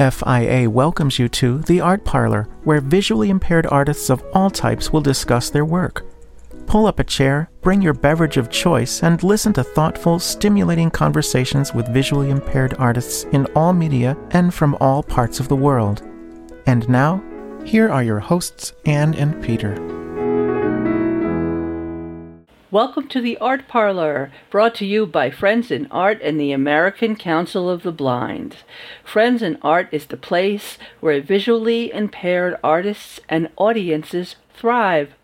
FIA welcomes you to The Art Parlor, where visually impaired artists of all types will discuss their work. Pull up a chair, bring your beverage of choice, and listen to thoughtful, stimulating conversations with visually impaired artists in all media and from all parts of the world. And now, here are your hosts, Anne and Peter. Welcome to the Art Parlor, brought to you by Friends in Art and the American Council of the Blind. Friends in Art is the place where visually impaired artists and audiences thrive.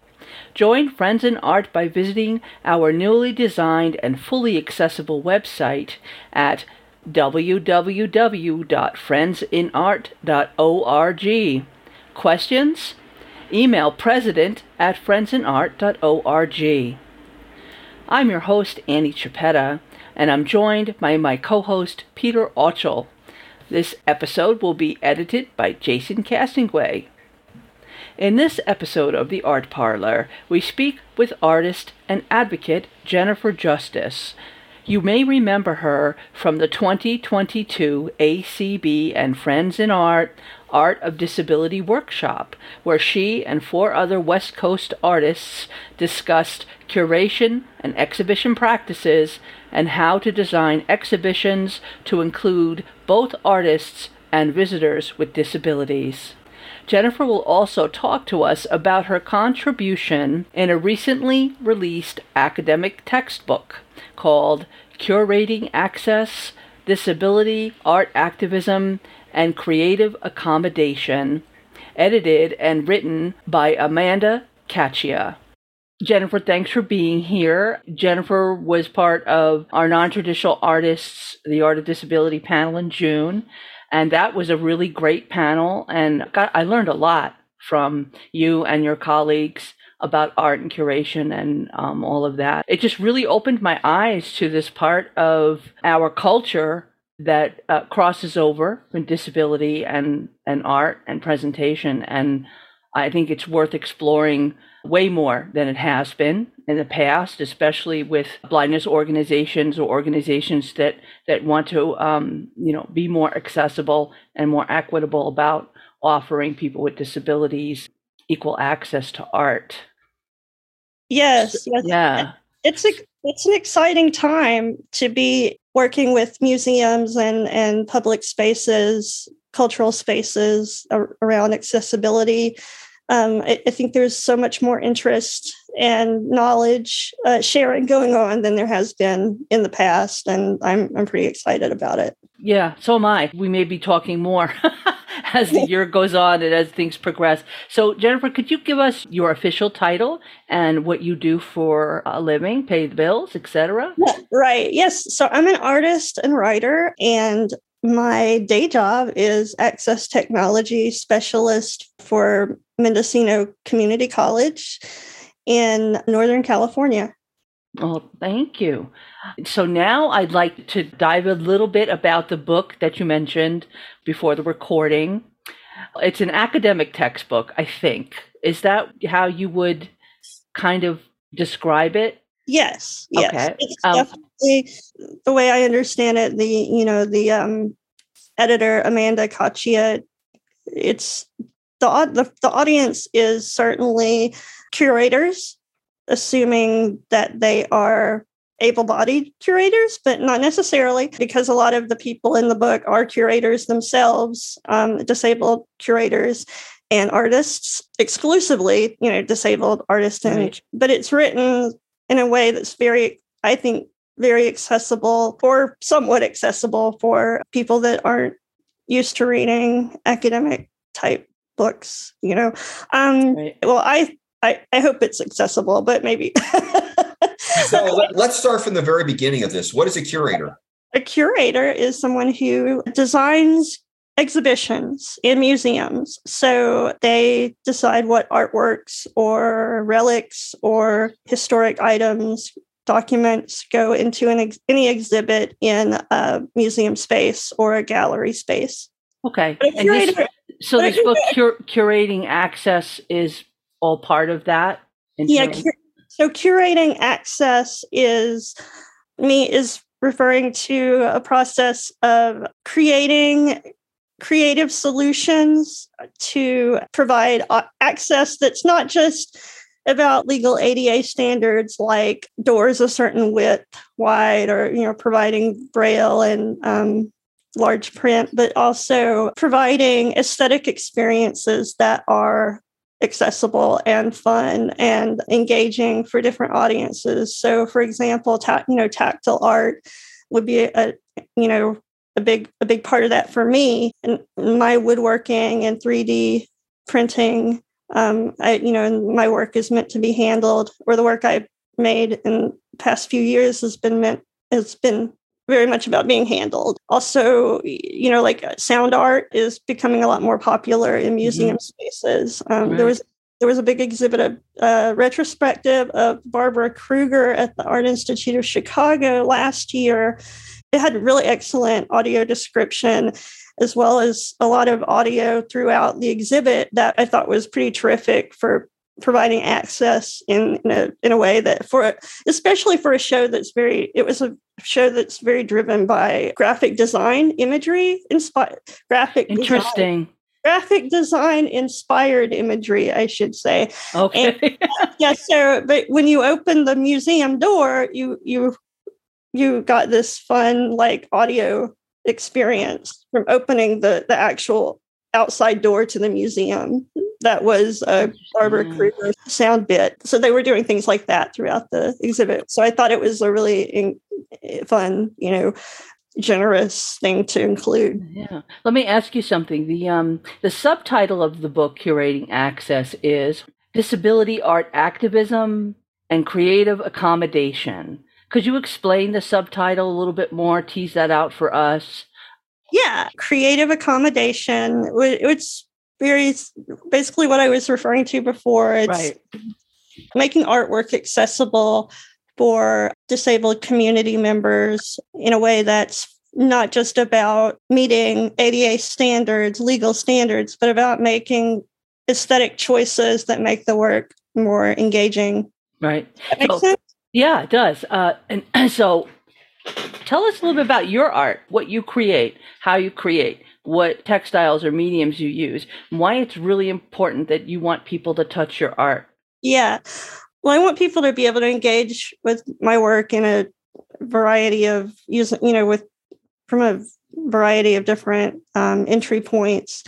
Join Friends in Art by visiting our newly designed and fully accessible website at www.friendsinart.org. Questions? Email president at friendsinart.org. I'm your host, Annie Chiappetta, and I'm joined by my co host, Peter Altschul. This episode will be edited by Jason Castingway. In this episode of The Art Parlor, we speak with artist and advocate Jennifer Justice. You may remember her from the 2022 ACB and Friends in Art Art of Disability workshop, where she and four other West Coast artists discussed curation and exhibition practices and how to design exhibitions to include both artists and visitors with disabilities. Jennifer will also talk to us about her contribution in a recently released academic textbook called Curating Access, Disability, Art Activism, and Creative Accommodation, edited and written by Amanda Cachia. Jennifer, thanks for being here. Jennifer was part of our non traditional artists, the Art of Disability panel in June. And that was a really great panel. And I learned a lot from you and your colleagues about art and curation and um, all of that. It just really opened my eyes to this part of our culture that uh, crosses over from disability and, and art and presentation. And I think it's worth exploring way more than it has been in the past, especially with blindness organizations or organizations that, that want to, um, you know, be more accessible and more equitable about offering people with disabilities equal access to art. Yes, yes. Yeah. It's a, it's an exciting time to be working with museums and, and public spaces, cultural spaces around accessibility. Um, I, I, think there's so much more interest and knowledge uh, sharing going on than there has been in the past, and I'm I'm pretty excited about it. Yeah, so am I. We may be talking more as the year goes on and as things progress. So, Jennifer, could you give us your official title and what you do for a living, pay the bills, etc.? Right. Yes. So, I'm an artist and writer, and my day job is access technology specialist for Mendocino Community College in Northern California. Oh, thank you. So now I'd like to dive a little bit about the book that you mentioned before the recording. It's an academic textbook, I think. Is that how you would kind of describe it? Yes. Yes. Okay. It's um, definitely the way I understand it. The you know the um, editor Amanda Cachia. It's the, the the audience is certainly curators assuming that they are able bodied curators, but not necessarily because a lot of the people in the book are curators themselves, um, disabled curators and artists exclusively, you know, disabled artists. And, right. But it's written in a way that's very, I think, very accessible or somewhat accessible for people that aren't used to reading academic type books you know um right. well i I, I hope it's accessible, but maybe. so let, let's start from the very beginning of this. What is a curator? A curator is someone who designs exhibitions in museums. So they decide what artworks or relics or historic items, documents go into an ex- any exhibit in a museum space or a gallery space. Okay. Curator, this, so this book, cur- Curating Access, is all part of that? Yeah. Cur- so curating access is me is referring to a process of creating creative solutions to provide access that's not just about legal ADA standards like doors a certain width wide or you know providing braille and um, large print but also providing aesthetic experiences that are accessible and fun and engaging for different audiences. So for example ta- you know tactile art would be a you know a big a big part of that for me and my woodworking and 3d printing um, I, you know, my work is meant to be handled, or the work I've made in the past few years has been meant has been very much about being handled. Also, you know, like uh, sound art is becoming a lot more popular in mm-hmm. museum mm-hmm. spaces. Um, right. There was there was a big exhibit, a uh, retrospective of Barbara Kruger at the Art Institute of Chicago last year. It had really excellent audio description as well as a lot of audio throughout the exhibit that I thought was pretty terrific for providing access in, in a in a way that for especially for a show that's very it was a show that's very driven by graphic design imagery inspired graphic interesting. Design, graphic design inspired imagery i should say. Okay. And, yeah so but when you open the museum door you you you got this fun like audio experience from opening the the actual outside door to the museum that was a Barbara Kruger sound bit. So they were doing things like that throughout the exhibit. So I thought it was a really in, fun, you know, generous thing to include. Yeah. Let me ask you something. The um the subtitle of the book Curating Access is Disability Art Activism and Creative Accommodation. Could you explain the subtitle a little bit more, tease that out for us? Yeah, creative accommodation. It's very basically what I was referring to before. It's right. making artwork accessible for disabled community members in a way that's not just about meeting ADA standards, legal standards, but about making aesthetic choices that make the work more engaging. Right. That so? Yeah, it does. Uh, and, so tell us a little bit about your art, what you create, how you create, what textiles or mediums you use, why it's really important that you want people to touch your art. Yeah. Well, I want people to be able to engage with my work in a variety of using, you know, with from a variety of different um, entry points.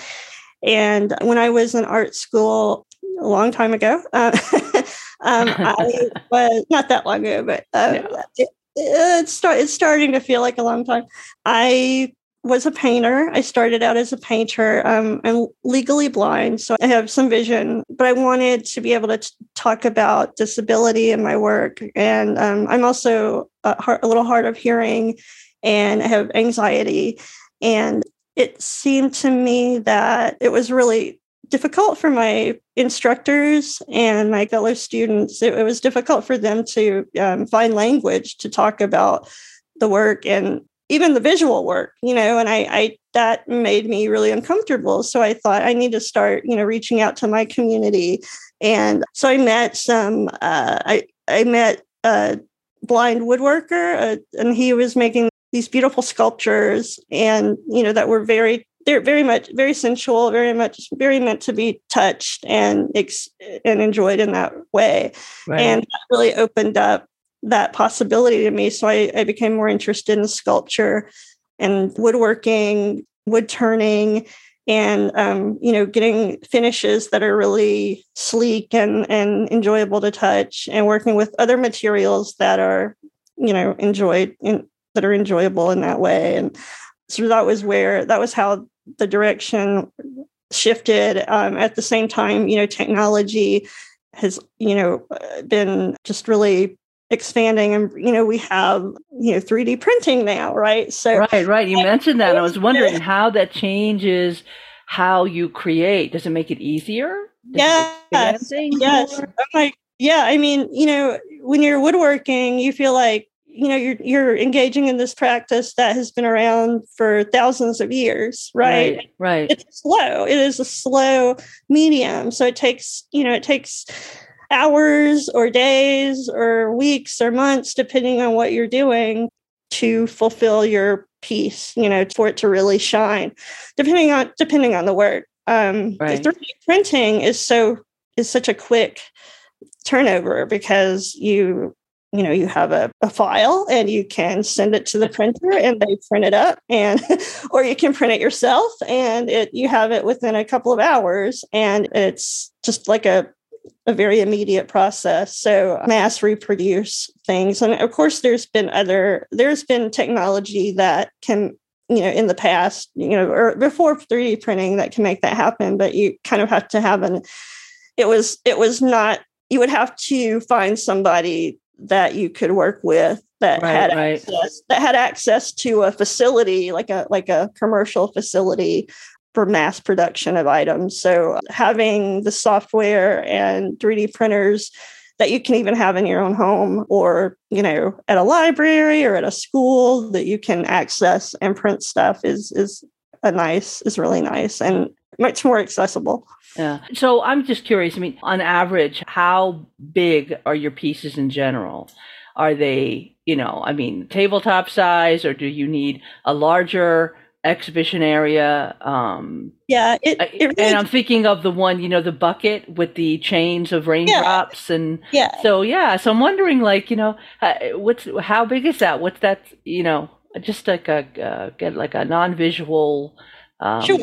And when I was in art school a long time ago, uh, Um, I was not that long ago, but uh, yeah. it, it's, start, it's starting to feel like a long time. I was a painter. I started out as a painter. Um, I'm legally blind, so I have some vision, but I wanted to be able to t- talk about disability in my work. And um, I'm also a, hard, a, little hard of hearing and I have anxiety. And it seemed to me that it was really difficult for my instructors and my fellow students. It, it was difficult for them to um, find language to talk about the work and even the visual work, you know, and I, I that made me really uncomfortable. So I thought I need to start, you know, reaching out to my community. And so I met some, uh, I, I met a blind woodworker uh, and he was making these beautiful sculptures and, you know, that were very they're very much very sensual, very much very meant to be touched and ex- and enjoyed in that way. Right. And that really opened up that possibility to me. So I, I became more interested in sculpture and woodworking, wood turning, and um, you know, getting finishes that are really sleek and and enjoyable to touch, and working with other materials that are you know enjoyed in, that are enjoyable in that way. And so that was where that was how the direction shifted. Um, at the same time, you know, technology has, you know, been just really expanding and you know we have you know 3d printing now right? So right right. You mentioned that. I was wondering how that changes how you create. Does it make it easier? Yeah yes, yes. Like, yeah i mean you know when you're woodworking you feel like you know you're you're engaging in this practice that has been around for thousands of years right right, right. it's slow it is a slow medium so it takes you know it takes hours or days or weeks or months depending on what you're doing to fulfill your piece, you know, for it to really shine, depending on depending on the work. Um, Right. 3D printing is so is such a quick turnover because you you know you have a, a file and you can send it to the printer and they print it up and or you can print it yourself and it you have it within a couple of hours and it's just like a a very immediate process. So mass reproduce things. And of course there's been other there's been technology that can you know in the past you know or before 3d printing that can make that happen but you kind of have to have an it was it was not you would have to find somebody that you could work with that Right, had right. access that had access to a facility like a like a commercial facility for mass production of items so uh, having the software and 3d printers that you can even have in your own home or you know at a library or at a school that you can access and print stuff is is a nice is really nice and much more accessible Yeah. So I'm just curious. I mean, on average, how big are your pieces in general? Are they, you know, I mean, tabletop size, or do you need a larger exhibition area? Um, yeah it, it really, and I'm thinking of the one, you know, the bucket with the chains of raindrops, and yeah so yeah. So I'm wondering, like, you know, uh, what's how big is that? What's that? You know, just like a uh, get like a non-visual um, Sure.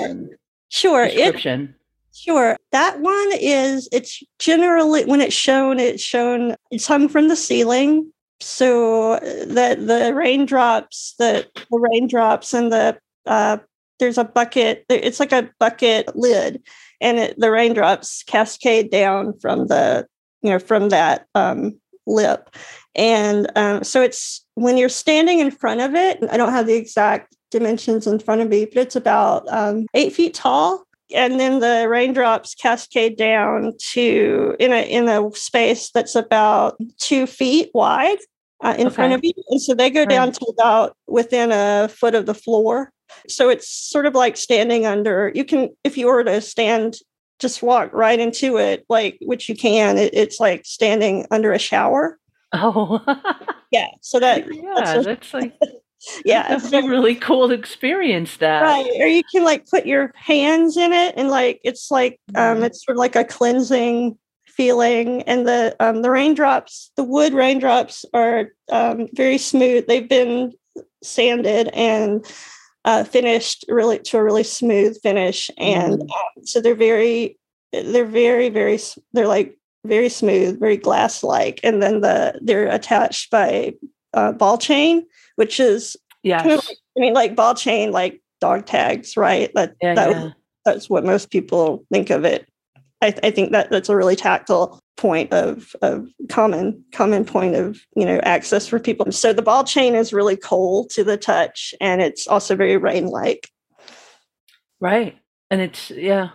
Sure it description. Sure. That one is, it's generally, when it's shown, it's shown, it's hung from the ceiling. So the, the raindrops, the, the raindrops and the, uh, there's a bucket, it's like a bucket lid and it, the raindrops cascade down from the, you know, from that um, lip. And um, so it's when you're standing in front of it, I don't have the exact dimensions in front of me, but it's about um, eight feet tall and then the raindrops cascade down to in a in a space that's about two feet wide uh, in front of you, and so they go down to about within a foot of the floor. So it's sort of like standing under. You can, if you were to stand, just walk right into it, like which you can. It, it's like standing under a shower. Oh, Yeah. So that yeah, a- that's like yeah. That'd so- be really cool to experience that. right or you can like put your hands in it and like it's like um Mhm. it's sort of like a cleansing feeling and the um the raindrops the wood raindrops are um very smooth they've been sanded and uh finished really to a really smooth finish and Mhm. um, so they're very they're very very they're like very smooth very glass like and then the they're attached by uh, ball chain which is yeah. I mean, like ball chain, like dog tags, right? That, yeah, that yeah. that's what most people think of it. I, I think that that's a really tactile point of of common common point of you know access for people. So the ball chain is really cold to the touch, and it's also very rain like. Right. And it's yeah. It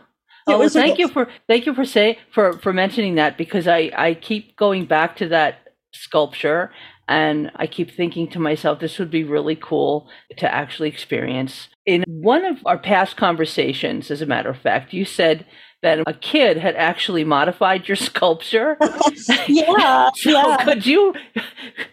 Oh, well, was a- thank you for thank you for say for for mentioning that because I I keep going back to that sculpture and I keep thinking to myself this would be really cool to actually experience. In one of our past conversations as a matter of fact, you said that a kid had actually modified your sculpture. yeah, So yeah. could you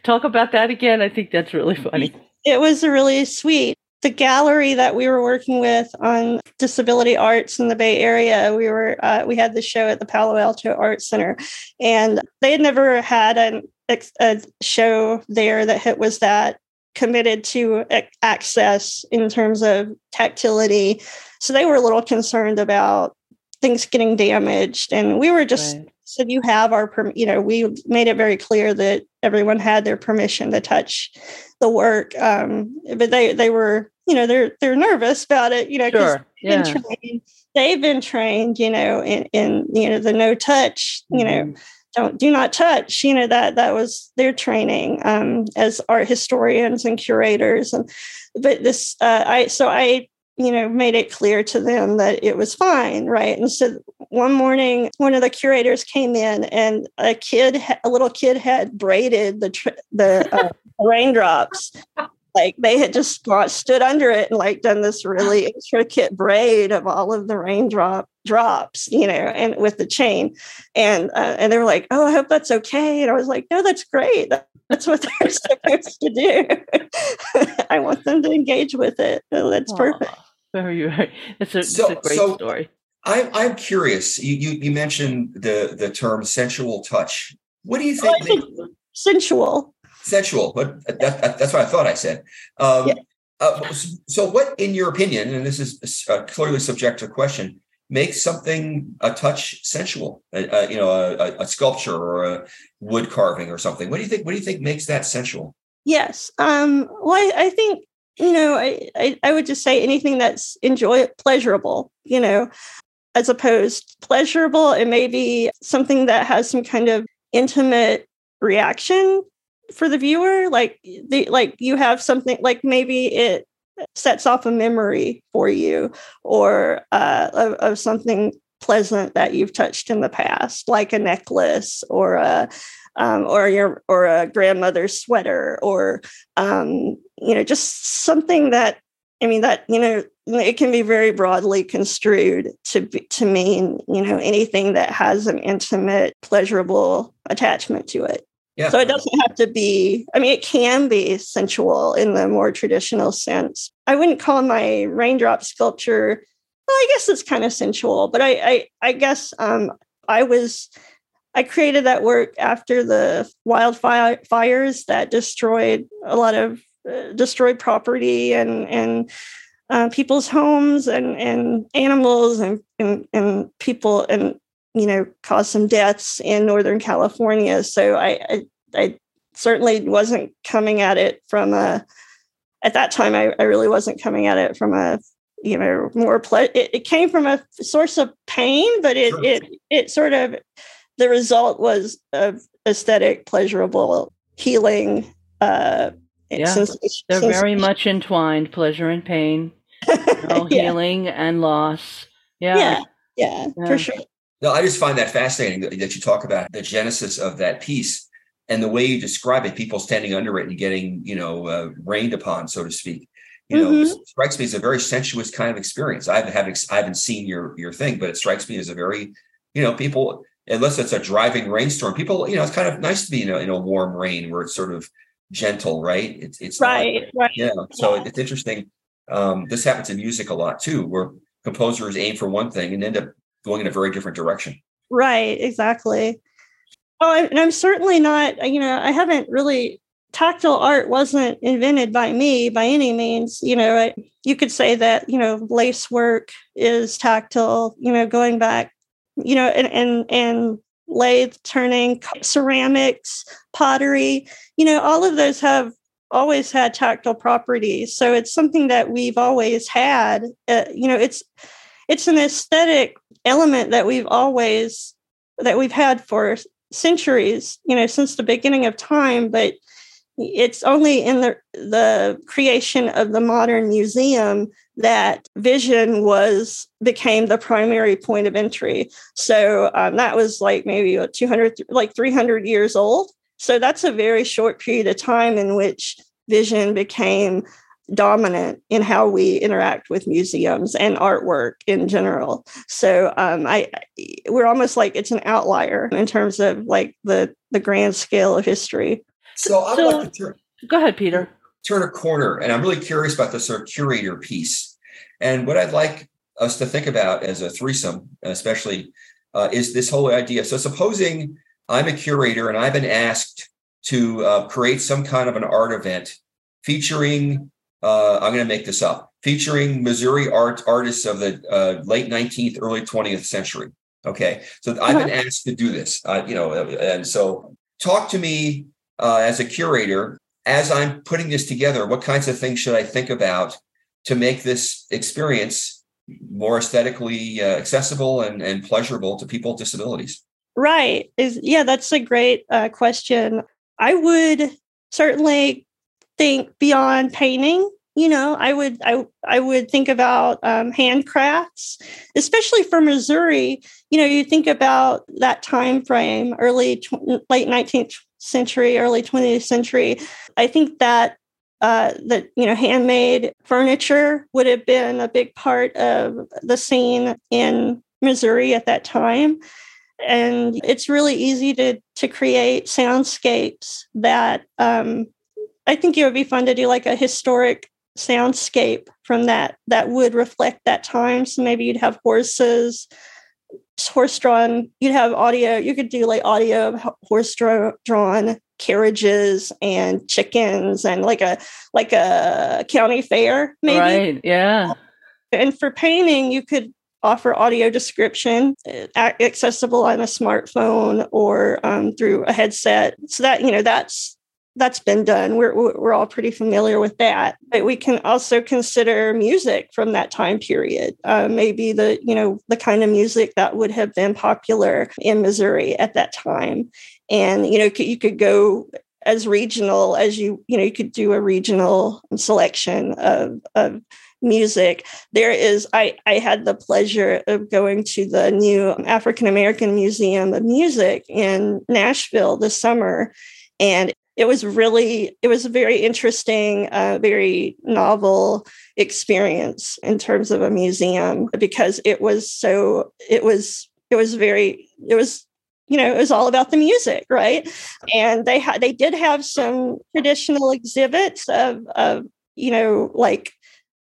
talk about that again? I think that's really funny. it was really sweet. The gallery that we were working with on disability arts in the Bay Area, we were uh, we had the show at the Palo Alto Art Center, and they had never had an, a show there that was that committed to access in terms of tactility. So they were a little concerned about things getting damaged, and we were just Right. Said you have our perm you know we made it very clear that everyone had their permission to touch the work um but they they were you know they're they're nervous about it you know Sure. they've Yeah. been trained they've been trained you know in in you know the no touch you know Mhm. don't do not touch you know that that was their training um as art historians and curators and but this uh i so i you know made it clear to them that it was fine right and so one morning one of the curators came in and a kid a little kid had braided the tr- the uh, raindrops like they had just got, stood under it and like done this really intricate braid of all of the raindrop drops, you know, and with the chain, and uh, and they were like, "Oh, I hope that's okay," and I was like, "No, that's great. That's what they're supposed to do. I want them to engage with it. So that's Aww, perfect." Very, very. It's a, so, it's a great so story. I'm I'm curious. You, you, you mentioned the the term sensual touch. What do you think? Oh, sensual sensual, but that, that, that's what I thought I said. Um, yeah. uh, so, what, in your opinion, and this is a clearly subjective question, makes something a touch sensual? Uh, you know, a, a, sculpture or a wood carving or something. What do you think? What do you think makes that sensual? Yes. Um, well, I, I think you know, I, I, I would just say anything that's enjoy pleasurable. You know, as opposed pleasurable, it may be something that has some kind of intimate reaction for the viewer like the like you have something like maybe it sets off a memory for you or uh, of, of, something pleasant that you've touched in the past like a necklace or a um, or your or a grandmother's sweater or um, you know just something that i mean that you know it can be very broadly construed to be, to mean you know anything that has an intimate pleasurable attachment to it yeah. So it doesn't have to be, I mean, it can be sensual in the more traditional sense. I wouldn't call my raindrop sculpture, well, I guess it's kind of sensual, but I, I, I guess um, I was, I created that work after the wildfires that destroyed a lot of uh, destroyed property and, and, uh, people's homes and, and animals and, and, and people and you know, caused some deaths in Northern California. So I, I, I certainly wasn't coming at it from a, at that time, I, I really wasn't coming at it from a, you know, more ple- it, it came from a source of pain, but it, it, it sort of, the result was of aesthetic, pleasurable, healing. Uh, yeah, they're very much entwined, pleasure and pain, you know, yeah. healing and loss. Yeah. yeah. Yeah, yeah, for sure. No, I just find that fascinating that, that you talk about the genesis of that piece and the way you describe it, people standing under it and getting, you know, uh, rained upon, so to speak. You know, mm-hmm. strikes me as a very sensuous kind of experience. I haven't, I haven't seen your your thing, but it strikes me as a very, you know, people unless it's a driving rainstorm, people, you know, it's kind of nice to be in a, in a warm rain where it's sort of gentle, right? It's it's right, not, right. Yeah. So yeah. it's interesting. Um, this happens in music a lot too, where composers aim for one thing and end up going in a very different direction. Right, exactly. Oh, and I'm certainly not, you know, I haven't really, tactile art wasn't invented by me by any means. You know, I, you could say that, you know, lace work is tactile, you know, going back, you know, and, and, and lathe turning, ceramics, pottery, you know, all of those have always had tactile properties. So it's something that we've always had. Uh, you know, it's, it's an aesthetic element that we've always that we've had for centuries you know since the beginning of time but it's only in the the creation of the modern museum that vision was became the primary point of entry so um, that was like maybe 200 like 300 years old so that's a very short period of time in which vision became dominant in how we interact with museums and artwork in general. So um, I we're almost like it's an outlier in terms of like the the grand scale of history. So I'd like to turn, go ahead, Peter. Turn a corner, and I'm really curious about the sort of curator piece. And what I'd like us to think about as a threesome, especially, uh, is this whole idea. So supposing I'm a curator and I've been asked to uh, create some kind of an art event featuring uh, I'm going to make this up, featuring Missouri art artists of the uh, late 19th, early 20th century. Okay, so I've been uh-huh. asked to do this, uh, you know, and so talk to me uh, as a curator as I'm putting this together. What kinds of things should I think about to make this experience more aesthetically uh, accessible and, and pleasurable to people with disabilities? Right. Is yeah, that's a great uh, question. I would certainly think beyond painting you know i would i, I would think about um, handcrafts especially for missouri you know you think about that time frame early tw- late 19th century early 20th century i think that uh, that you know handmade furniture would have been a big part of the scene in Missouri at that time. And it's really easy to to create soundscapes that um, I think it would be fun to do like a historic soundscape from that that would reflect that time. So maybe you'd have horses, horse drawn. You'd have audio. You could do like audio of horse drawn carriages and chickens and like a like a county fair maybe right yeah and for painting you could offer audio description uh, accessible on a smartphone or um, through a headset so that you know that's that's been done. We're we're all pretty familiar with that. But we can also consider music from that time period. Uh, maybe the you know the kind of music that would have been popular in missouri at that time. And you know you could go as regional as you you know you could do a regional selection of, of music. There is i i had the pleasure of going to the new african american museum of music in nashville this summer. And it was really it was a very interesting uh, very novel experience in terms of a museum because it was so it was it was very it was you know it was all about the music right? And they had they did have some traditional exhibits of of you know like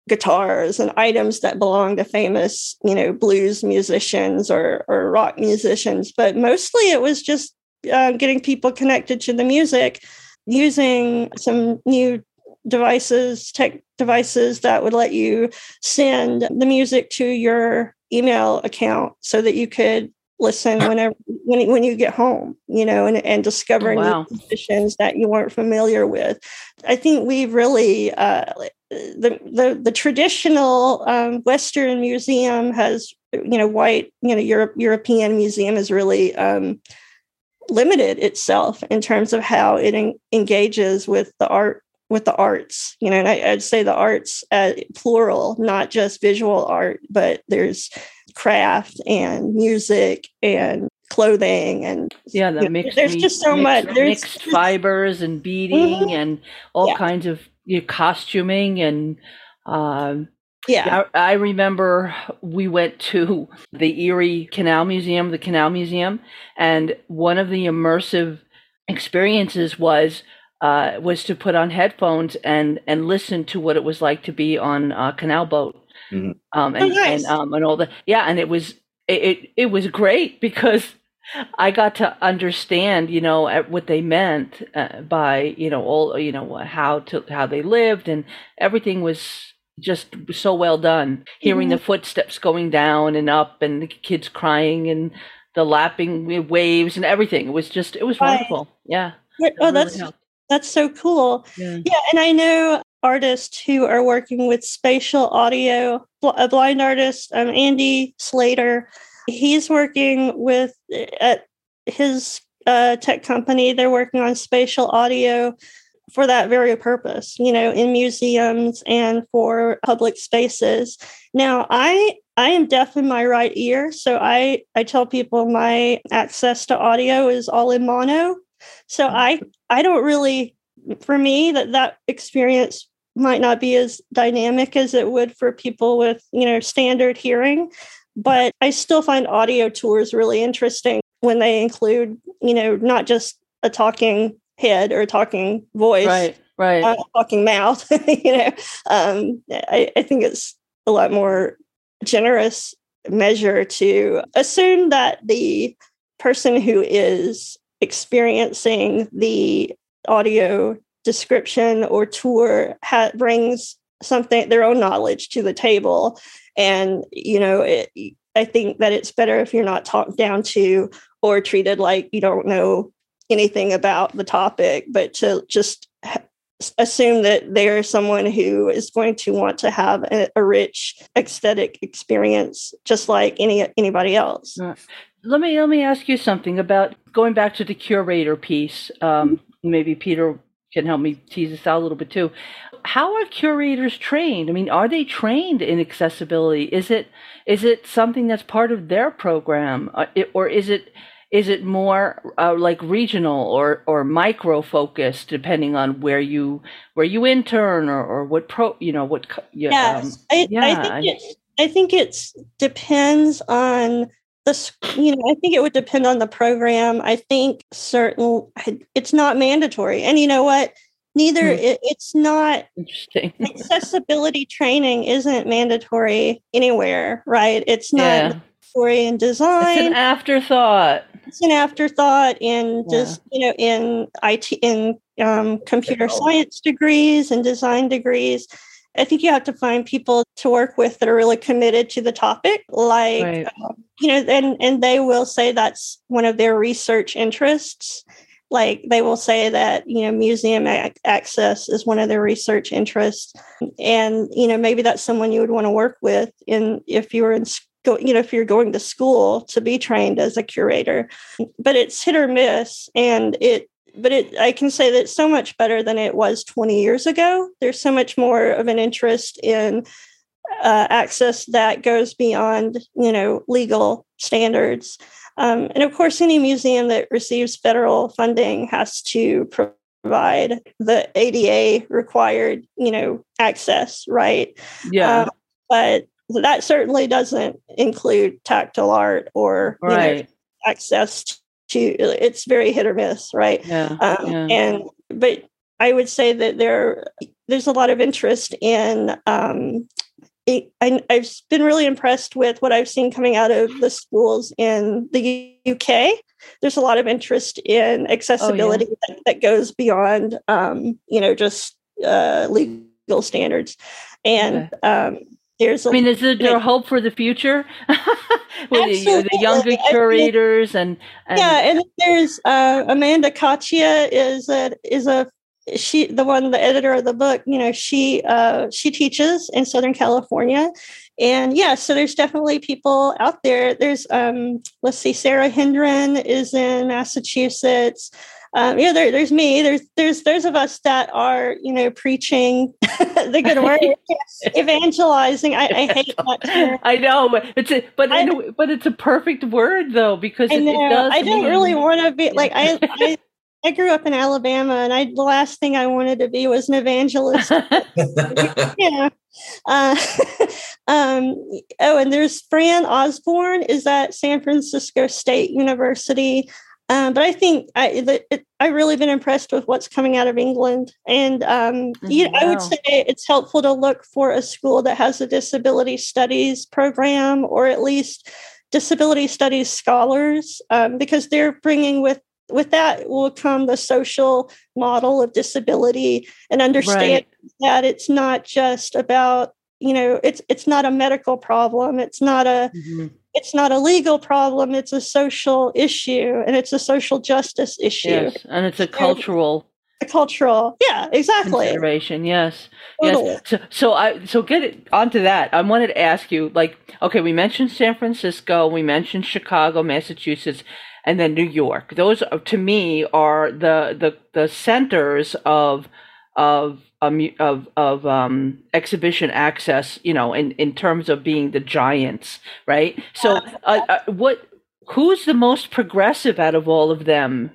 guitars and items that belong to famous you know blues musicians or or rock musicians but mostly it was just uh, getting people connected to the music using some new devices tech devices that would let you send the music to your email account so that you could listen whenever when, when you get home you know and, and discover oh, wow. new musicians that you weren't familiar with i think we really uh, the, the the traditional um, western museum has you know white you know Europe, european museum has really um, limited itself in terms of how it en- engages with the art with the arts you know and I, would say the arts uh, plural not just visual art but there's craft and music and clothing and yeah the mixed there's just so mixed, much there's mixed fibers and beading mm-hmm. and all yeah. kinds of you know, costuming and um, yeah. I, I, remember we went to the Erie Canal Museum, the Canal Museum, and one of the immersive experiences was uh, was to put on headphones and and listen to what it was like to be on a canal boat. Mm-hmm. Um, and, oh, nice. and um, and all the yeah, and it was it, it, it was great because I got to understand, you know, what they meant uh, by, you know, all, you know, how to how they lived, and everything was just so well done. Hearing mm-hmm. the footsteps going down and up, and the kids crying, and the lapping waves, and everything. It was just, it was wonderful. Yeah. Oh, that's that's so cool. Yeah. yeah, and I know artists who are working with spatial audio. A blind artist, um, Andy Slater. He's working with at his uh, tech company. They're working on spatial audio for that very purpose, you know, in museums and for public spaces. Now, I I am deaf in my right ear, so I I tell people my access to audio is all in mono. So. I I don't really for me that that experience might not be as dynamic as it would for people with, you know, standard hearing, but I still find audio tours really interesting when they include, you know, not just a talking head or talking voice, right, right, uh, talking mouth. you know, um, I, I think it's a lot more generous measure to assume that the person who is experiencing the audio description or tour ha- brings something their own knowledge to the table and you know it, i think that it's better if you're not talked down to or treated like you don't know anything about the topic, but to just assume that they're someone who is going to want to have a, a rich aesthetic experience, just like any anybody else. Let me let me ask you something about going back to the curator piece. Um, maybe Peter can help me tease this out a little bit too. How are curators trained? I mean, are they trained in accessibility? Is it is it something that's part of their program, uh, or is it is it more uh, like regional or or micro focused depending on where you where you intern or, or what pro you know what yeah, um, I, yeah I think it I think it's depends on the you know I think it would depend on the program. I think certain it's not mandatory, and you know what? Neither hmm. it, it's not interesting. accessibility training isn't mandatory anywhere right? It's not yeah. mandatory in design it's an afterthought it's an afterthought in yeah. just you know in it in um, computer science degrees and design degrees I think you have to find people to work with that are really committed to the topic, like right. um, you know, and and they will say that's one of their research interests like they will say that you know museum access is one of their research interests and you know maybe that's someone you would want to work with in if you were in school you know if you're going to school to be trained as a curator but it's hit or miss and it but it i can say that it's so much better than it was 20 years ago there's so much more of an interest in uh, access that goes beyond you know legal standards um, and of course, any museum that receives federal funding has to provide the ADA required, you know, access, right? Yeah. Um, but that certainly doesn't include tactile art or right. you know, access to. It's very hit or miss, right? Yeah. Um, yeah. And but I would say that there there's a lot of interest in um, it, I, have been really impressed with what I've seen coming out of the schools in the UK. There's a lot of interest in accessibility oh, yeah. that, that, goes beyond, um, you know, just uh, legal standards. And um, there's, a, I mean, is there, there hope for the future? With the, the, younger curators and, and, yeah, and there's uh, Amanda Cachia is a is a she the one the editor of the book you know she uh she teaches in southern california. And yeah so there's definitely people out there. There's um let's see sara hendren is in massachusetts um, yeah, there, there's me. There's there's those of us that are you know preaching the good word, evangelizing. I, I hate that. I know, but it's a, but I, a, but it's a perfect word though because I, it, it does. I don't mean, really want to be like I, I I grew up in Alabama, and I the last thing I wanted to be was an evangelist. yeah. Uh, um, oh, and there's Fran Osborne is at San Francisco State University. Um, but I think I it, I've really been impressed with what's coming out of England, and um, mm-hmm. you know, I would say it's helpful to look for a school that has a disability studies program, or at least disability studies scholars, um, because they're bringing with with that will come the social model of disability and understand right. that it's not just about you know it's it's not a medical problem it's not a mm-hmm. it's not a legal problem it's a social issue and it's a social justice issue yes, and it's a cultural a cultural yeah exactly consideration yes totally. yes so, so i so get it onto that i wanted to ask you like okay we mentioned san francisco we mentioned chicago massachusetts and then New York. Those to me are the the the centers of of um, of of um, exhibition access. You know, in in terms of being the giants, right? So, uh, uh, what who's the most progressive out of all of them?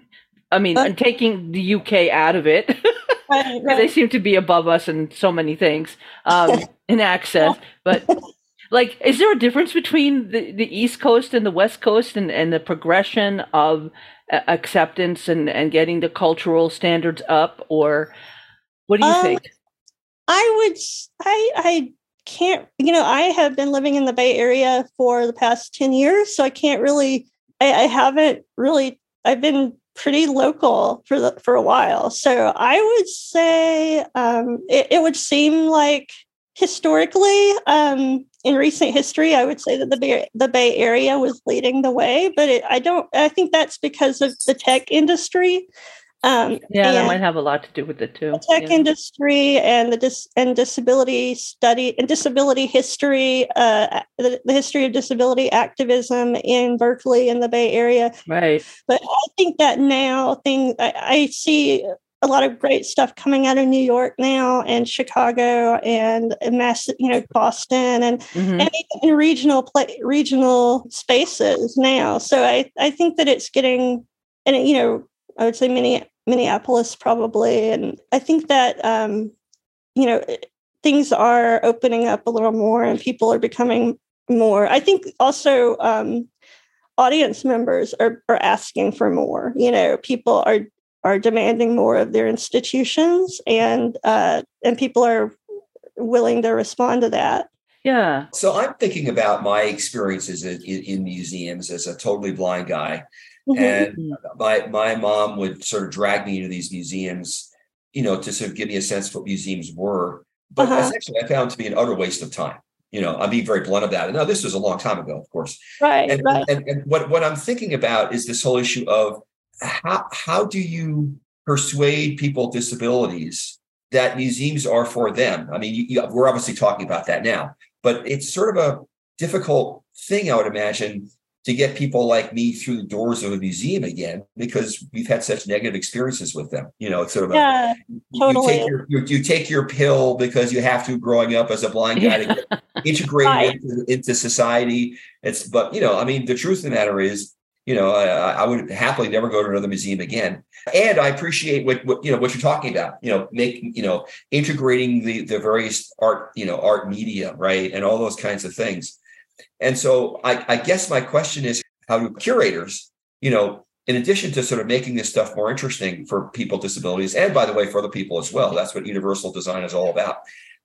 I mean, and taking the UK out of it. right, right. they seem to be above us in so many things um, in access. But like is there a difference between the, the east coast and the west coast and, and the progression of uh, acceptance and, and getting the cultural standards up or what do you um, think i would i i can't you know i have been living in the bay area for the past 10 years so i can't really i, I haven't really i've been pretty local for the for a while so i would say um, it, it would seem like historically um, in recent history, I would say that the Bay, the Bay Area was leading the way, but it, I don't. I think that's because of the tech industry. Um, yeah, that might have a lot to do with it too. The tech yeah. industry and the dis- and disability study and disability history, uh, the, the, history of disability activism in Berkeley in the Bay Area. Right. But I think that now things I, I see a lot of great stuff coming out of New York now and Chicago and mass, you know, Boston and, mm-hmm. and in regional play, regional spaces now. So I, I think that it's getting, and you know, I would say Minneapolis probably, and I think that um, you know things are opening up a little more and people are becoming more. I think also um, audience members are, are asking for more. You know, people are are demanding more of their institutions, and uh, and people are willing to respond to that. Yeah. So I'm thinking about my experiences in, in museums as a totally blind guy, mm-hmm. and my my mom would sort of drag me into these museums, you know, to sort of give me a sense of what museums were. But uh-huh. essentially, I found to be an utter waste of time. You know, I'm being very blunt about it. Now, this was a long time ago, of course. Right. And, right. and, and what, what I'm thinking about is this whole issue of how, how do you persuade people with disabilities that museums are for them? I mean, you, you, we're obviously talking about that now, but it's sort of a difficult thing, I would imagine, to get people like me through the doors of a museum again because we've had such negative experiences with them. You know, it's sort of yeah, a, totally. you take your you, you, take your pill because you have to growing up as a blind guy to get integrated into, into, society. It's but you know, I mean, the truth of the matter is, you know, I, I, would happily never go to another museum again. And I appreciate what, what you know what you're talking about. You know, making you know integrating the the various art you know art media right and all those kinds of things. And so I, I guess my question is how do curators, you know, in addition to sort of making this stuff more interesting for people with disabilities, and by the way, for other people as well, that's what universal design is all about.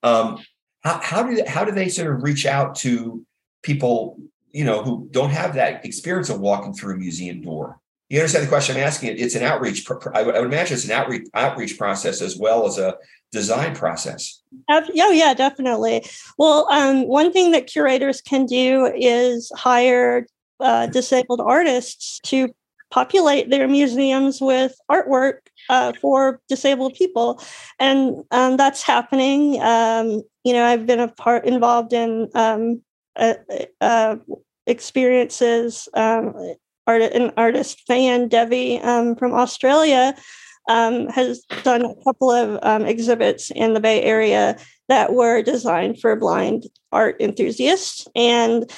Um, how, how do how do they sort of reach out to people, you know, who don't have that experience of walking through a museum door? You understand the question I'm asking? It's an outreach. I would imagine it's an outreach outreach process as well as a design process. Oh yeah, definitely. Well, um, one thing that curators can do is hire uh, disabled artists to populate their museums with artwork uh, for disabled people, and um, that's happening. Um, you know, I've been a part involved in um, uh, uh, experiences um, art, an artist Fayen d'Evie um, from Australia um, has done a couple of um, exhibits in the Bay Area that were designed for blind art enthusiasts. And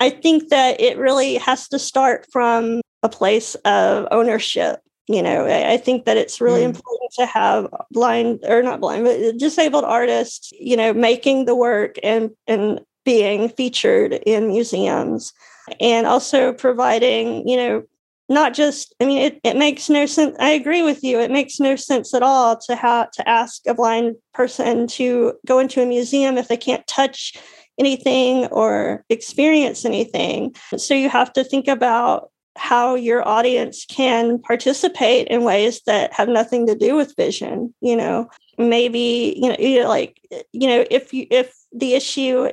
I think that it really has to start from a place of ownership. You know, I think that it's really mm. important to have blind or not blind, but disabled artists, you know, making the work and and being featured in museums and also providing, you know, not just i mean it, it makes no sense i agree with you it makes no sense at all to have to ask a blind person to go into a museum if they can't touch anything or experience anything. So you have to think about how your audience can participate in ways that have nothing to do with vision you know? Maybe you know like you know if you if the issue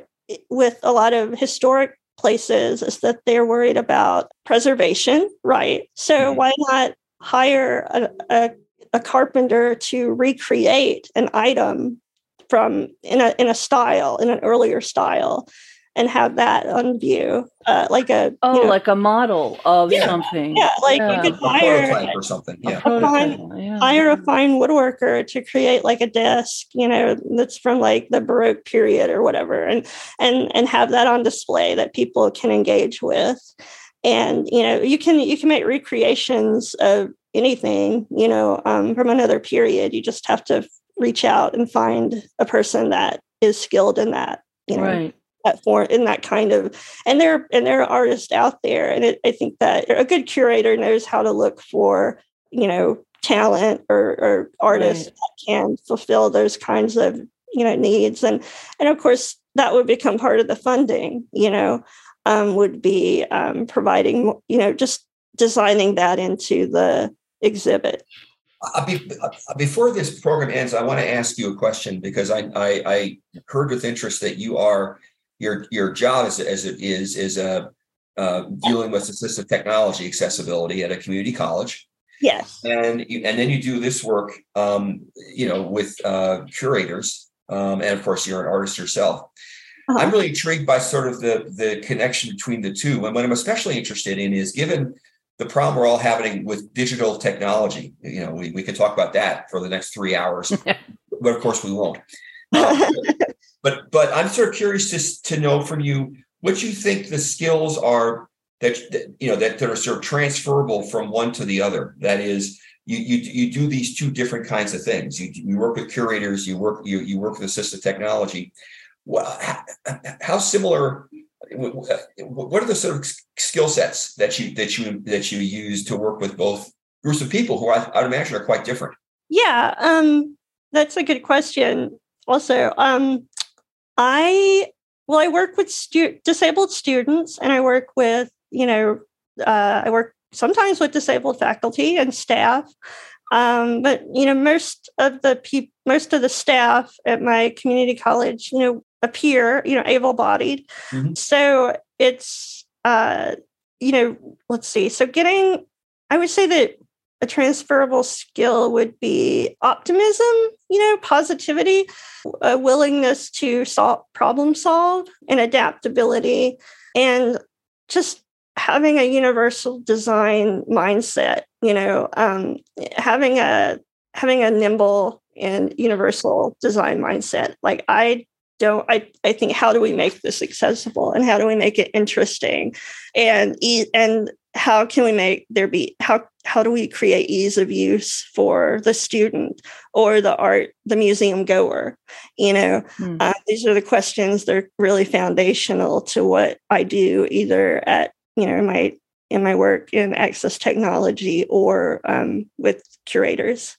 with a lot of historic places is that they're worried about preservation, right? So mm-hmm. why not hire a, a, a carpenter to recreate an item from in a in a style in an earlier style and have that on view, uh, like a oh, you know, like a model of yeah, something. Yeah, like yeah. you could hire or something. Yeah, a fine, yeah. hire a fine woodworker to create like a desk, you know, that's from like the Baroque period or whatever, and and and have that on display that people can engage with. And you know, you can you can make recreations of anything, you know, um, from another period. You just have to reach out and find a person that is skilled in that. You know. Right that form in that kind of and there and there are artists out there and it, i think that a good curator knows how to look for you know talent or, or artists right. that can fulfill those kinds of you know needs and and of course that would become part of the funding you know um, would be um, providing you know just designing that into the exhibit uh, be, uh, before this program ends, I want to ask you a question because I, I, I heard with interest that you are your your job as, as it is is uh, uh, dealing with assistive technology accessibility at a community college. Yes, and you, and then you do this work, um, you know, with uh, curators, um, and of course, you're an artist yourself. Uh-huh. I'm really intrigued by sort of the the connection between the two, and what I'm especially interested in is given the problem we're all having with digital technology. You know, we, we could talk about that for the next three hours, but of course we won't. But but I'm sort of curious to, to know from you what you think the skills are that, that you know that, that are sort of transferable from one to the other. That is, you you you do these two different kinds of things. You, you work with curators, you work you you work with assistive technology. Well, how, similar what are the sort of skill sets that you that you that you use to work with both groups of people who I, would imagine are quite different? Yeah, um, that's a good question. Also, um, I well, I work with stu- disabled students, and I work with you know uh, I work sometimes with disabled faculty and staff. Um, but you know, most of the people, most of the staff at my community college, you know, appear, you know, able-bodied. Mm-hmm. So it's uh, you know, let's see. So getting I would say that a transferable skill would be optimism, you know, positivity, a willingness to solve problem solve and adaptability and just having a universal design mindset, you know, um, having a having a nimble and universal design mindset. Like I don't I, I think how do we make this accessible and how do we make it interesting? And and how can we make there be how how do we create ease of use for the student or the art the museum goer? You know mm. uh, these are the questions that are really foundational to what i do either at you know my in my work in access technology or um, with curators.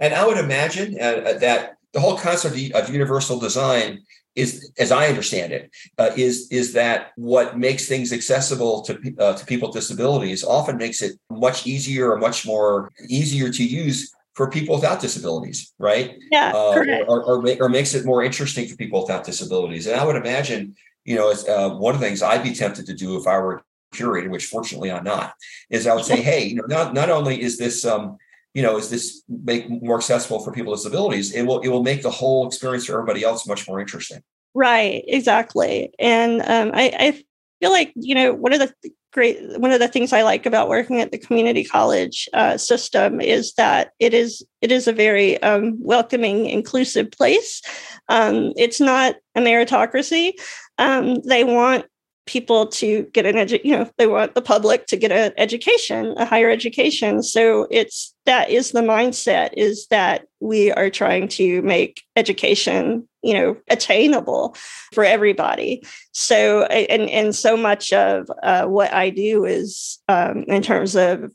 And i would imagine uh, that the whole concept of universal design is, as I understand it, uh, is is that what makes things accessible to uh, to people with disabilities often makes it much easier or much more easier to use for people without disabilities, right? Yeah, uh, correct. Or, or, or, makes it more interesting for people without disabilities. And I would imagine, you know, as, uh, one of the things I'd be tempted to do if I were curator, which fortunately I'm not, is I would say, hey, you know, not not only is this um, you know, is this make more accessible for people with disabilities? It will it will make the whole experience for everybody else much more interesting. Right, exactly. And um, I, I feel like you know one of the great one of the things I like about working at the community college uh, system is that it is it is a very um, welcoming, inclusive place. Um, it's not a meritocracy. Um, they want people to get an edu- you know they want the public to get an education a higher education so it's that is the mindset is that we are trying to make education you know attainable for everybody so and and so much of uh, what i do is um, in terms of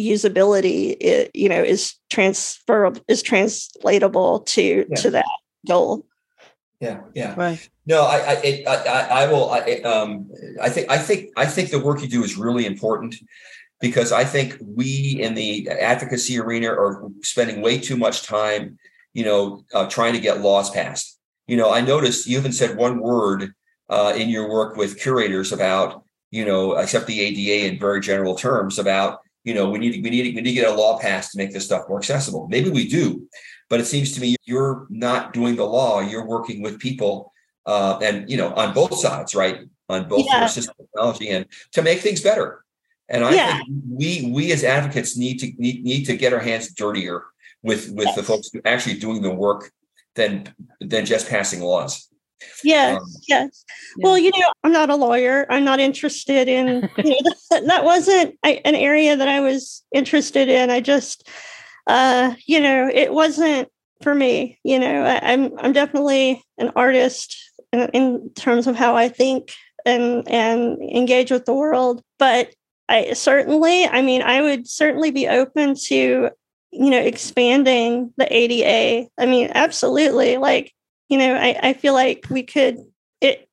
usability it, you know is transferable is translatable to yeah. to that goal yeah, yeah. Right. No, I, I, it, I, I, will. I, um, I think, I think, I think the work you do is really important because I think we in the advocacy arena are spending way too much time, you know, uh, trying to get laws passed. You know, I noticed you haven't said one word uh, in your work with curators about, you know, except the ADA in very general terms about, you know, we need we need we need to get a law passed to make this stuff more accessible. Maybe we do, but it seems to me you're not doing the law. You're working with people, uh, and you know, on both sides, right? On both yeah. assistive technology and to make things better. And I yeah. think we we as advocates need to need, need to get our hands dirtier with with yes. the folks actually doing the work than than just passing laws. Yes, um, yes. Yeah. Well, you know, I'm not a lawyer. I'm not interested in. You know, that, that wasn't an area that I was interested in. I just uh, you know, it wasn't for me. You know, I, am I'm, I'm definitely an artist in, in terms of how I think and and engage with the world, but I certainly, I mean, I would certainly be open to, you know, expanding the ADA. I mean, absolutely. Like, you know, I, I feel like we could, it,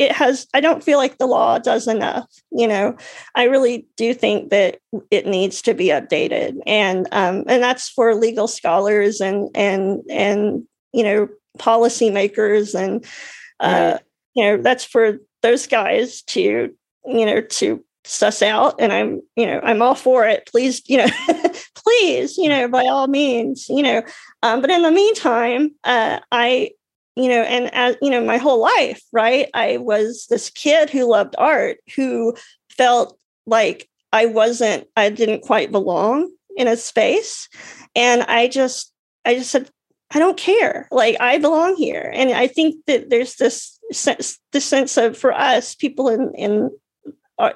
it has i don't feel like the law does enough you know i really do think that it needs to be updated and um, and that's for legal scholars and and and you know policymakers and uh, you know that's for those guys to you know to suss out and i'm you know i'm all for it please you know please you know by all means you know um, but in the meantime uh, i you know and as you know my whole life right i was this kid who loved art who felt like I wasn't, I didn't quite belong in a space. And I just, I just said, I don't care. Like I belong here. And I think that there's this sense, this sense of for us, people in, in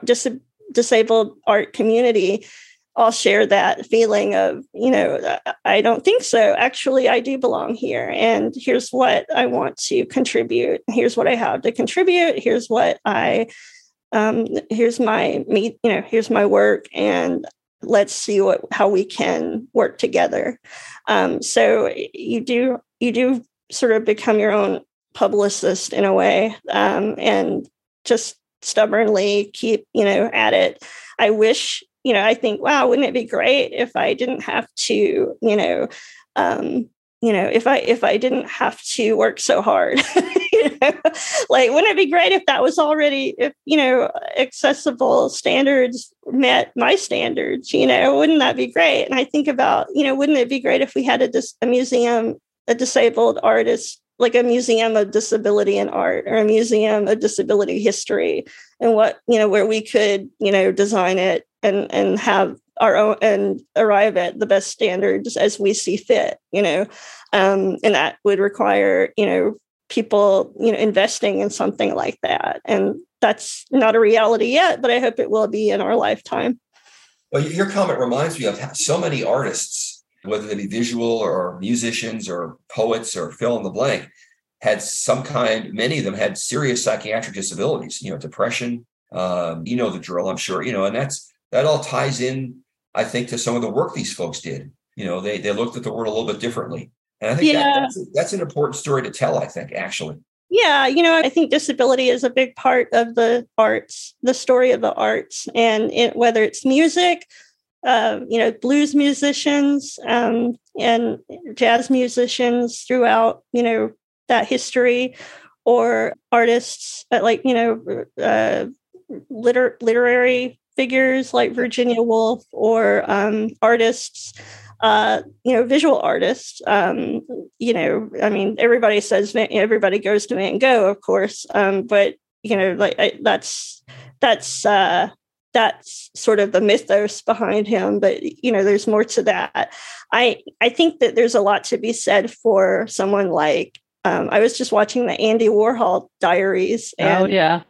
dis- disabled art community, all share that feeling of, you know, I don't think so. Actually, I do belong here. And here's what I want to contribute. Here's what I have to contribute. Here's what I um, here's my me, you know, here's my work. And let's see what how we can work together. Um, so you do you do sort of become your own publicist in a way um, and just stubbornly keep you know at it i wish you know, I think, wow, wouldn't it be great if I didn't have to, you know, um, you know, if I if I didn't have to work so hard, you know? like wouldn't it be great if that was already if you know accessible standards met my standards, you know, wouldn't that be great? And I think about, you know, wouldn't it be great if we had a, dis- a museum, a disabled artist like a museum of disability and art or a museum of disability history and what you know where we could you know design it and and have our own and arrive at the best standards as we see fit you know? Um, and that would require you know people you know investing in something like that. And that's not a reality yet but i hope it will be in our lifetime. Well your comment reminds me of so many artists whether they be visual or musicians or poets or fill in the blank had some kind many of them had serious psychiatric disabilities you know depression um, you know the drill i'm sure you know and that's that all ties in, I think, to some of the work these folks did. You know, they they looked at the world a little bit differently, and I think yeah. that, that's, that's an important story to tell. I think actually. Yeah, you know, I think disability is a big part of the arts, the story of the arts, and it, whether it's music, uh, you know, blues musicians um, and jazz musicians throughout, you know, that history, or artists uh, like you know, uh, liter- literary figures like Virginia Woolf or um, artists, uh, you know, visual artists. Um, you know, I mean, everybody says everybody goes to Van Gogh, of course, um, but you know, like I, that's that's uh, that's sort of the mythos behind him. But you know, there's more to that. I I think that there's a lot to be said for someone like. Um, I was just watching the Andy Warhol diaries. Oh, and, oh yeah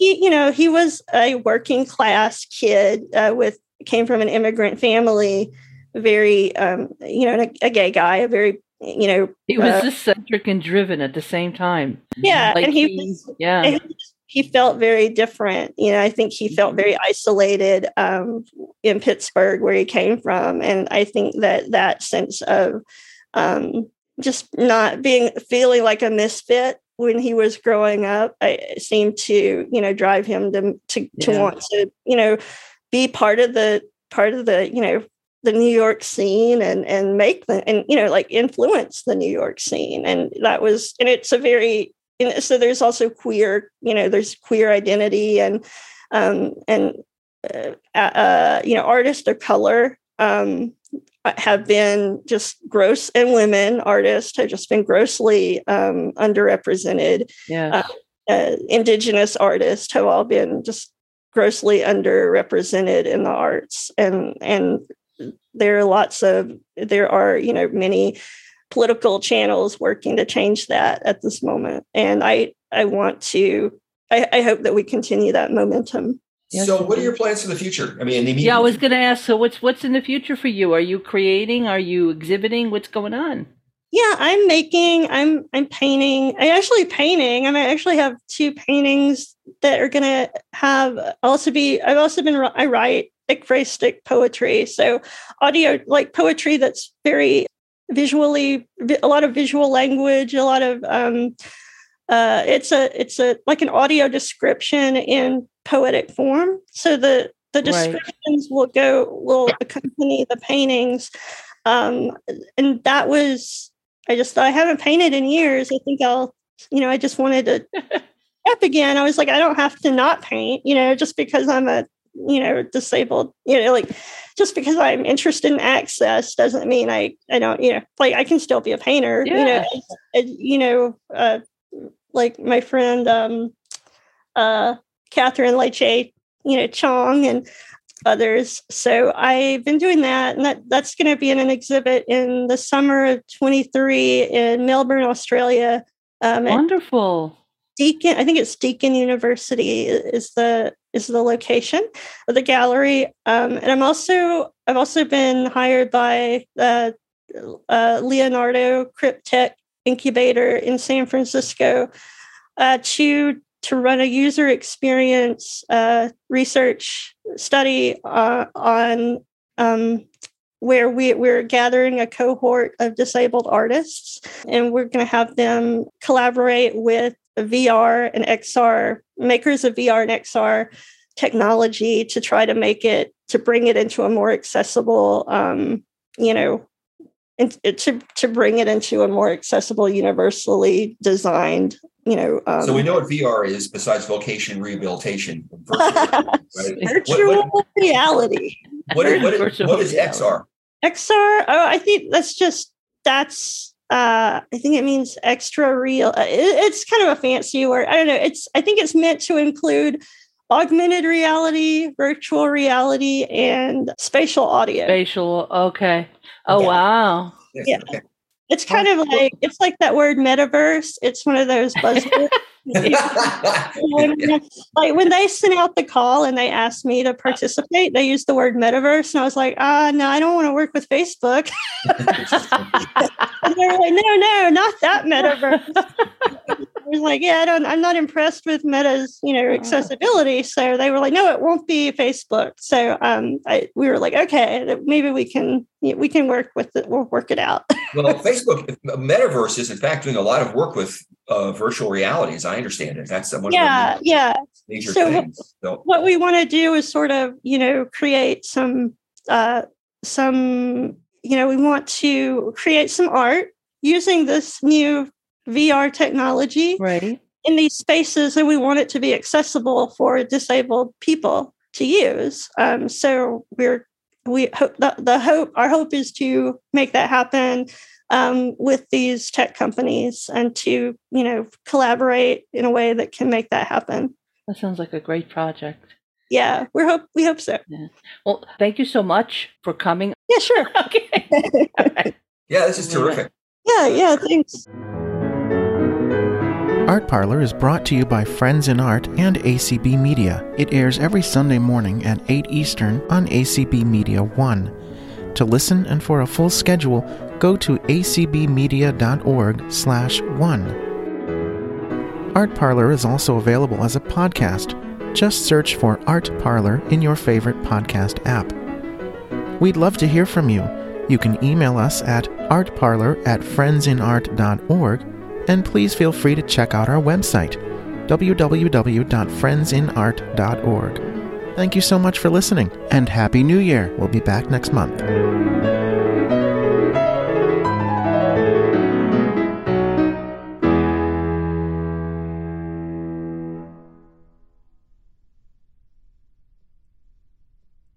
he, you know, he was a working class kid uh, with came from an immigrant family, very, um, you know, a, a, gay guy, a very, you know, he was uh, eccentric and driven at the same time. Yeah, like and he, he was, yeah. And he, he felt very different. You know, I think he felt very isolated um, in Pittsburgh, where he came from, and I think that that sense of um, just not being feeling like a misfit when he was growing up I seemed to you know drive him to to, to want to you know be part of the part of the you know the New York scene and and make the and you know like influence the New York scene. And that was and it's a very and so there's also queer you know there's queer identity and um and uh, uh, you know artists of color um have been just gross and women artists have just been grossly um, underrepresented. Yeah. Uh, uh, indigenous artists have all been just grossly underrepresented in the arts, and and there are lots of there are you know many political channels working to change that at this moment, and I I want to I, I hope that we continue that momentum. Yes, so, what are your plans for the future? I mean, yeah, I was going to ask. So, what's what's in the future for you? Are you creating? Are you exhibiting? What's going on? Yeah, I'm making. I'm I'm painting. I actually painting. I, mean, I actually have two paintings that are going to have also be. I've also been. I write ekphrastic poetry, so audio like poetry that's very visually a lot of visual language, a lot of um, uh, it's a it's a like an audio description in poetic form. So the the descriptions right. will go will accompany the paintings. Um, and that was I just I haven't painted in years. I think I'll you know I just wanted to up again. I was like I don't have to not paint. You know just because I'm a you know disabled you know like just because i'm interested in access doesn't mean i i don't you know like i can still be a painter yeah. you know you know uh like my friend um uh Catherine Leche, you know, Chong and others. So I've been doing that, and that, that's going to be in an exhibit in the summer of 23 in Melbourne, Australia. Um, Wonderful. Deakin, I think it's Deakin University is the is the location of the gallery. Um, and I'm also I've also been hired by the uh, Leonardo CripTech Incubator in San Francisco uh, to to run a user experience uh, research study uh, on um, where we, we're gathering a cohort of disabled artists and we're going to have them collaborate with VR and XR makers of VR and XR technology to try to make it to bring it into a more accessible um, you know and to to bring it into a more accessible universally designed you know um, so we know what vr is besides vocation rehabilitation. Virtual, right? virtual what, what, reality. what, what, what is xr xr oh i think that's just that's uh, I think it means extra real. Uh, it's kind of a fancy word. I don't know. It's I think it's meant to include augmented reality, virtual reality, and spatial audio. Spatial. Okay. Oh yeah. wow. Yeah. It's kind of like it's like that word metaverse. It's one of those buzzwords. like when they sent out the call and they asked me to participate, they used the word metaverse, and I was like, ah, no, I don't want to work with Facebook. and they were like, no, no, not that metaverse. I was like, yeah, I don't, I'm not impressed with Meta's, you know, accessibility. So they were like, no, it won't be Facebook. So um, I, we were like, okay, maybe we can, we can work with it. We'll work it out. well, Facebook Metaverse is in fact doing a lot of work with uh, virtual reality, as I understand it. That's one yeah, of the yeah. major so things. So what we want to do is sort of, you know, create some, uh, some, you know, we want to create some art using this new VR technology right. in these spaces, and we want it to be accessible for disabled people to use. Um, so we're we hope the, the hope our hope is to make that happen um, with these tech companies and to you know collaborate in a way that can make that happen. That sounds like a great project. Yeah, we hope we hope so. Yeah. Well, thank you so much for coming. Yeah, sure. okay. yeah, this is terrific. Yeah, yeah, thanks. Art Parlor is brought to you by Friends in Art and ACB Media. It airs every Sunday morning at 8 Eastern on ACB Media 1. To listen and for a full schedule, go to acbmedia.org slash one. Art Parlor is also available as a podcast. Just search for Art Parlor in your favorite podcast app. We'd love to hear from you. You can email us at artparlor at friendsinart.org and please feel free to check out our website, www.friendsinart.org. Thank you so much for listening, and Happy New Year! We'll be back next month.